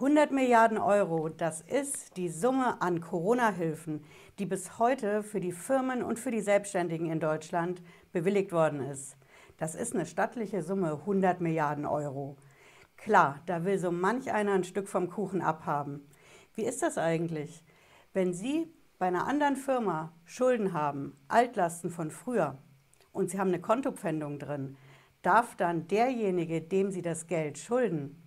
100 Milliarden Euro, das ist die Summe an Corona-Hilfen, die bis heute für die Firmen und für die Selbstständigen in Deutschland bewilligt worden ist. Das ist eine stattliche Summe, 100 Milliarden Euro. Klar, da will so manch einer ein Stück vom Kuchen abhaben. Wie ist das eigentlich? Wenn Sie bei einer anderen Firma Schulden haben, Altlasten von früher, und Sie haben eine Kontopfändung drin, darf dann derjenige, dem Sie das Geld schulden,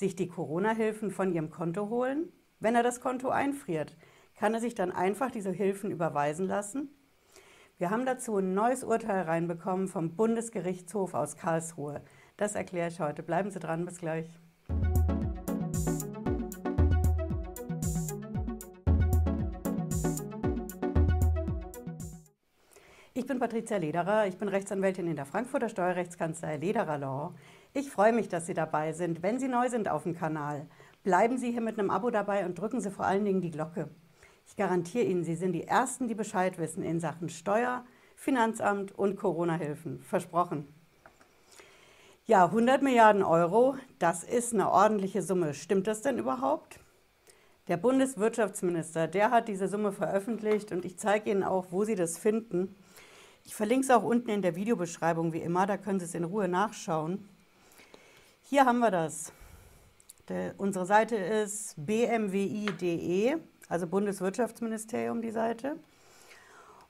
sich die Corona-Hilfen von Ihrem Konto holen? Wenn er das Konto einfriert, kann er sich dann einfach diese Hilfen überweisen lassen? Wir haben dazu ein neues Urteil reinbekommen vom Bundesgerichtshof aus Karlsruhe. Das erkläre ich heute. Bleiben Sie dran, bis gleich. Ich bin Patricia Lederer, ich bin Rechtsanwältin in der Frankfurter Steuerrechtskanzlei Lederer Law. Ich freue mich, dass Sie dabei sind. Wenn Sie neu sind auf dem Kanal, bleiben Sie hier mit einem Abo dabei und drücken Sie vor allen Dingen die Glocke. Ich garantiere Ihnen, Sie sind die Ersten, die Bescheid wissen in Sachen Steuer, Finanzamt und Corona-Hilfen. Versprochen. Ja, 100 Milliarden Euro, das ist eine ordentliche Summe. Stimmt das denn überhaupt? Der Bundeswirtschaftsminister, der hat diese Summe veröffentlicht und ich zeige Ihnen auch, wo Sie das finden. Ich verlinke es auch unten in der Videobeschreibung wie immer, da können Sie es in Ruhe nachschauen. Hier haben wir das. Der, unsere Seite ist bmwi.de, also Bundeswirtschaftsministerium die Seite.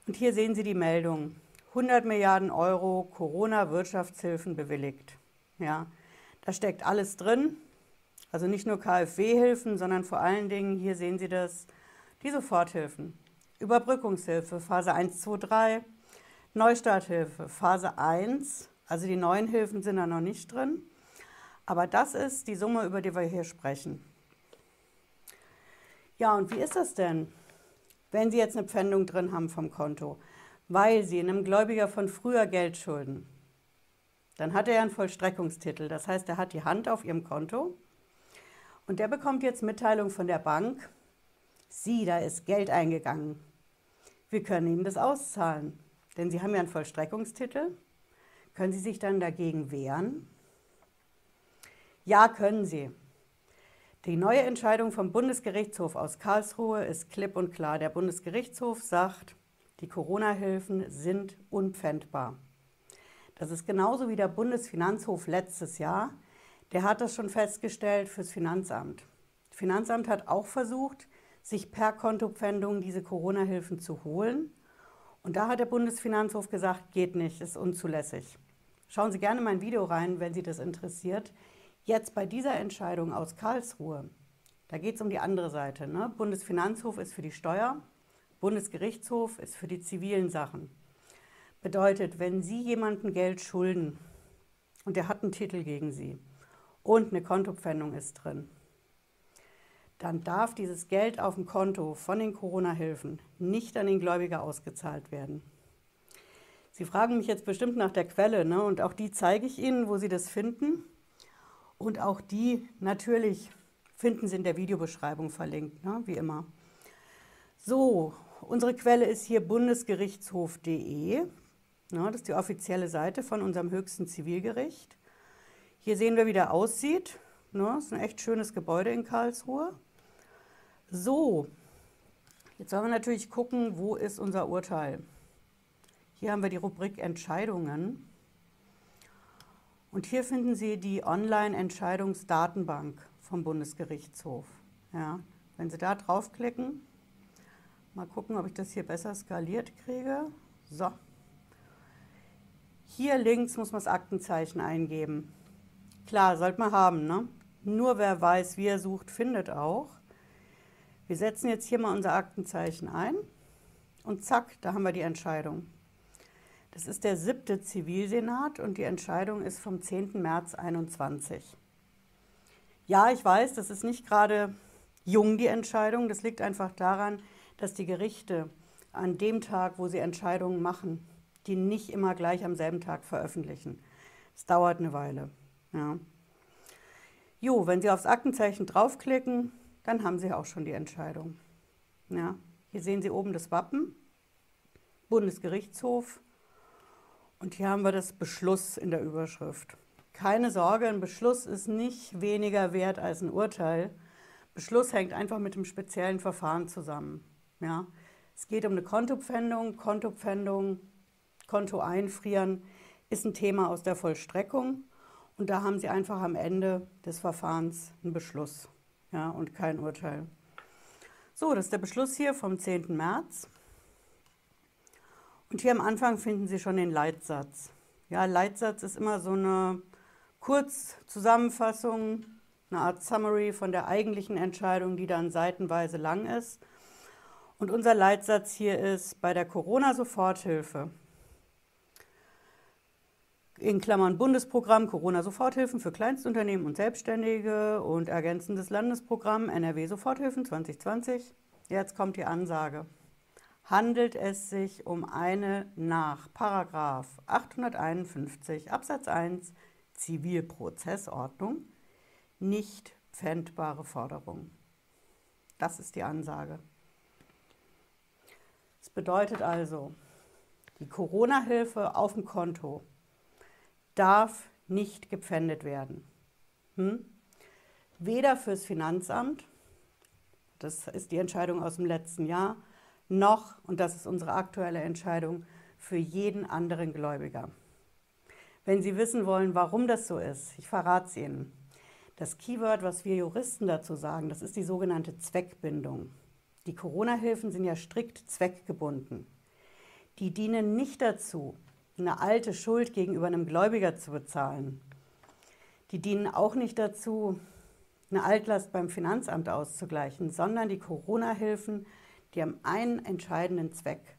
Und hier sehen Sie die Meldung. 100 Milliarden Euro Corona-Wirtschaftshilfen bewilligt. Ja, da steckt alles drin. Also nicht nur KfW-Hilfen, sondern vor allen Dingen, hier sehen Sie das, die Soforthilfen. Überbrückungshilfe, Phase 1, 2, 3, Neustarthilfe, Phase 1, also die neuen Hilfen sind da noch nicht drin. Aber das ist die Summe, über die wir hier sprechen. Ja, und wie ist das denn, wenn Sie jetzt eine Pfändung drin haben vom Konto, weil Sie einem Gläubiger von früher Geld schulden? Dann hat er ja einen Vollstreckungstitel, das heißt, er hat die Hand auf Ihrem Konto und der bekommt jetzt Mitteilung von der Bank, Sie, da ist Geld eingegangen. Wir können Ihnen das auszahlen. Denn Sie haben ja einen Vollstreckungstitel. Können Sie sich dann dagegen wehren? Ja, können Sie. Die neue Entscheidung vom Bundesgerichtshof aus Karlsruhe ist klipp und klar. Der Bundesgerichtshof sagt, die Corona-Hilfen sind unpfändbar. Das ist genauso wie der Bundesfinanzhof letztes Jahr. Der hat das schon festgestellt fürs Finanzamt. Das Finanzamt hat auch versucht, sich per Kontopfändung diese Corona-Hilfen zu holen. Und da hat der Bundesfinanzhof gesagt, geht nicht, ist unzulässig. Schauen Sie gerne mein Video rein, wenn Sie das interessiert. Jetzt bei dieser Entscheidung aus Karlsruhe, da geht es um die andere Seite. Ne? Bundesfinanzhof ist für die Steuer, Bundesgerichtshof ist für die zivilen Sachen. Bedeutet, wenn Sie jemandem Geld schulden und der hat einen Titel gegen Sie und eine Kontopfändung ist drin, dann darf dieses Geld auf dem Konto von den Corona-Hilfen nicht an den Gläubiger ausgezahlt werden. Sie fragen mich jetzt bestimmt nach der Quelle, ne? und auch die zeige ich Ihnen, wo Sie das finden. Und auch die natürlich finden Sie in der Videobeschreibung verlinkt, ne? wie immer. So, unsere Quelle ist hier bundesgerichtshof.de. Ne? Das ist die offizielle Seite von unserem höchsten Zivilgericht. Hier sehen wir, wie der aussieht. Ne? Das ist ein echt schönes Gebäude in Karlsruhe. So, jetzt wollen wir natürlich gucken, wo ist unser Urteil. Hier haben wir die Rubrik Entscheidungen. Und hier finden Sie die Online-Entscheidungsdatenbank vom Bundesgerichtshof. Ja, wenn Sie da draufklicken, mal gucken, ob ich das hier besser skaliert kriege. So. Hier links muss man das Aktenzeichen eingeben. Klar, sollte man haben, ne? Nur wer weiß, wie er sucht, findet auch. Wir setzen jetzt hier mal unser Aktenzeichen ein und zack, da haben wir die Entscheidung. Das ist der siebte Zivilsenat und die Entscheidung ist vom 10. März 2021. Ja, ich weiß, das ist nicht gerade jung, die Entscheidung. Das liegt einfach daran, dass die Gerichte an dem Tag, wo sie Entscheidungen machen, die nicht immer gleich am selben Tag veröffentlichen. Es dauert eine Weile. Ja. Jo, wenn Sie aufs Aktenzeichen draufklicken, dann haben Sie auch schon die Entscheidung. Ja, hier sehen Sie oben das Wappen, Bundesgerichtshof und hier haben wir das Beschluss in der Überschrift. keine Sorge, ein Beschluss ist nicht weniger wert als ein Urteil. Beschluss hängt einfach mit dem speziellen Verfahren zusammen. Ja? Es geht um eine Kontopfändung. Kontopfändung, Konto einfrieren ist ein Thema aus der Vollstreckung. Und da haben Sie einfach am Ende des Verfahrens einen Beschluss ja, und kein Urteil. So, das ist der Beschluss hier vom 10. März. Und hier am Anfang finden Sie schon den Leitsatz. Ja, Leitsatz ist immer so eine Kurzzusammenfassung, eine Art Summary von der eigentlichen Entscheidung, die dann seitenweise lang ist. Und unser Leitsatz hier ist bei der Corona-Soforthilfe in Klammern Bundesprogramm Corona-Soforthilfen für Kleinstunternehmen und Selbstständige und ergänzendes Landesprogramm NRW Soforthilfen 2020. Jetzt kommt die Ansage. Handelt es sich um eine nach 851 Absatz 1 Zivilprozessordnung nicht pfändbare Forderung. Das ist die Ansage. Das bedeutet also, die Corona-Hilfe auf dem Konto darf nicht gepfändet werden. Hm? Weder fürs Finanzamt, das ist die Entscheidung aus dem letzten Jahr, noch, und das ist unsere aktuelle Entscheidung, für jeden anderen Gläubiger. Wenn Sie wissen wollen, warum das so ist, ich verrate es Ihnen. Das Keyword, was wir Juristen dazu sagen, das ist die sogenannte Zweckbindung. Die Corona-Hilfen sind ja strikt zweckgebunden. Die dienen nicht dazu, eine alte Schuld gegenüber einem Gläubiger zu bezahlen. Die dienen auch nicht dazu, eine Altlast beim Finanzamt auszugleichen, sondern die Corona-Hilfen, die haben einen entscheidenden Zweck.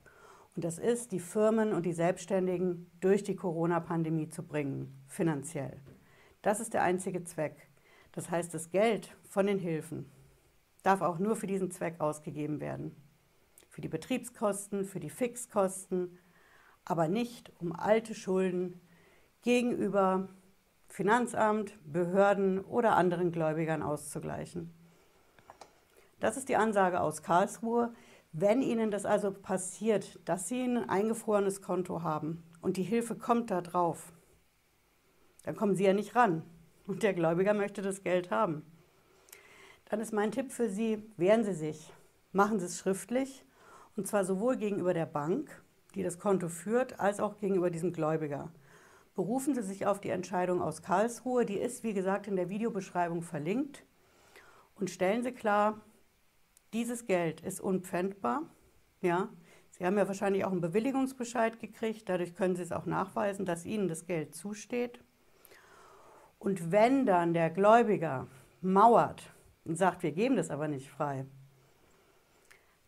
Und das ist, die Firmen und die Selbstständigen durch die Corona-Pandemie zu bringen, finanziell. Das ist der einzige Zweck. Das heißt, das Geld von den Hilfen darf auch nur für diesen Zweck ausgegeben werden. Für die Betriebskosten, für die Fixkosten, aber nicht um alte Schulden gegenüber Finanzamt, Behörden oder anderen Gläubigern auszugleichen. Das ist die Ansage aus Karlsruhe. Wenn Ihnen das also passiert, dass Sie ein eingefrorenes Konto haben und die Hilfe kommt da drauf, dann kommen Sie ja nicht ran und der Gläubiger möchte das Geld haben. Dann ist mein Tipp für Sie, wehren Sie sich, machen Sie es schriftlich und zwar sowohl gegenüber der Bank, die das Konto führt, als auch gegenüber diesem Gläubiger. Berufen Sie sich auf die Entscheidung aus Karlsruhe, die ist wie gesagt in der Videobeschreibung verlinkt und stellen Sie klar, dieses Geld ist unpfändbar. Ja, Sie haben ja wahrscheinlich auch einen Bewilligungsbescheid gekriegt. Dadurch können Sie es auch nachweisen, dass Ihnen das Geld zusteht. Und wenn dann der Gläubiger mauert und sagt, wir geben das aber nicht frei,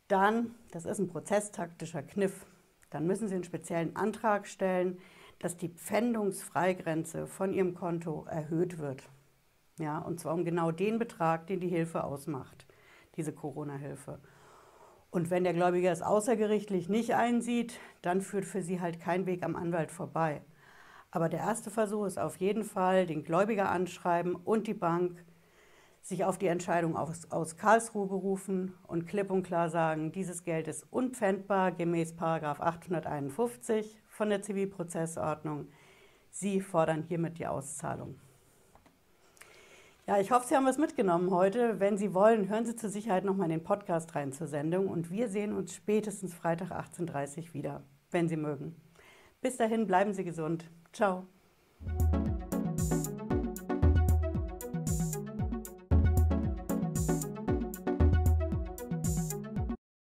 dann, das ist ein prozesstaktischer Kniff, dann müssen Sie einen speziellen Antrag stellen, dass die Pfändungsfreigrenze von Ihrem Konto erhöht wird. Ja, und zwar um genau den Betrag, den die Hilfe ausmacht diese Corona-Hilfe. Und wenn der Gläubiger es außergerichtlich nicht einsieht, dann führt für sie halt kein Weg am Anwalt vorbei. Aber der erste Versuch ist auf jeden Fall, den Gläubiger anschreiben und die Bank sich auf die Entscheidung aus, aus Karlsruhe berufen und klipp und klar sagen, dieses Geld ist unpfändbar gemäß 851 von der Zivilprozessordnung. Sie fordern hiermit die Auszahlung. Ja, ich hoffe, Sie haben was mitgenommen heute. Wenn Sie wollen, hören Sie zur Sicherheit nochmal in den Podcast rein zur Sendung und wir sehen uns spätestens Freitag 18.30 Uhr wieder, wenn Sie mögen. Bis dahin bleiben Sie gesund. Ciao.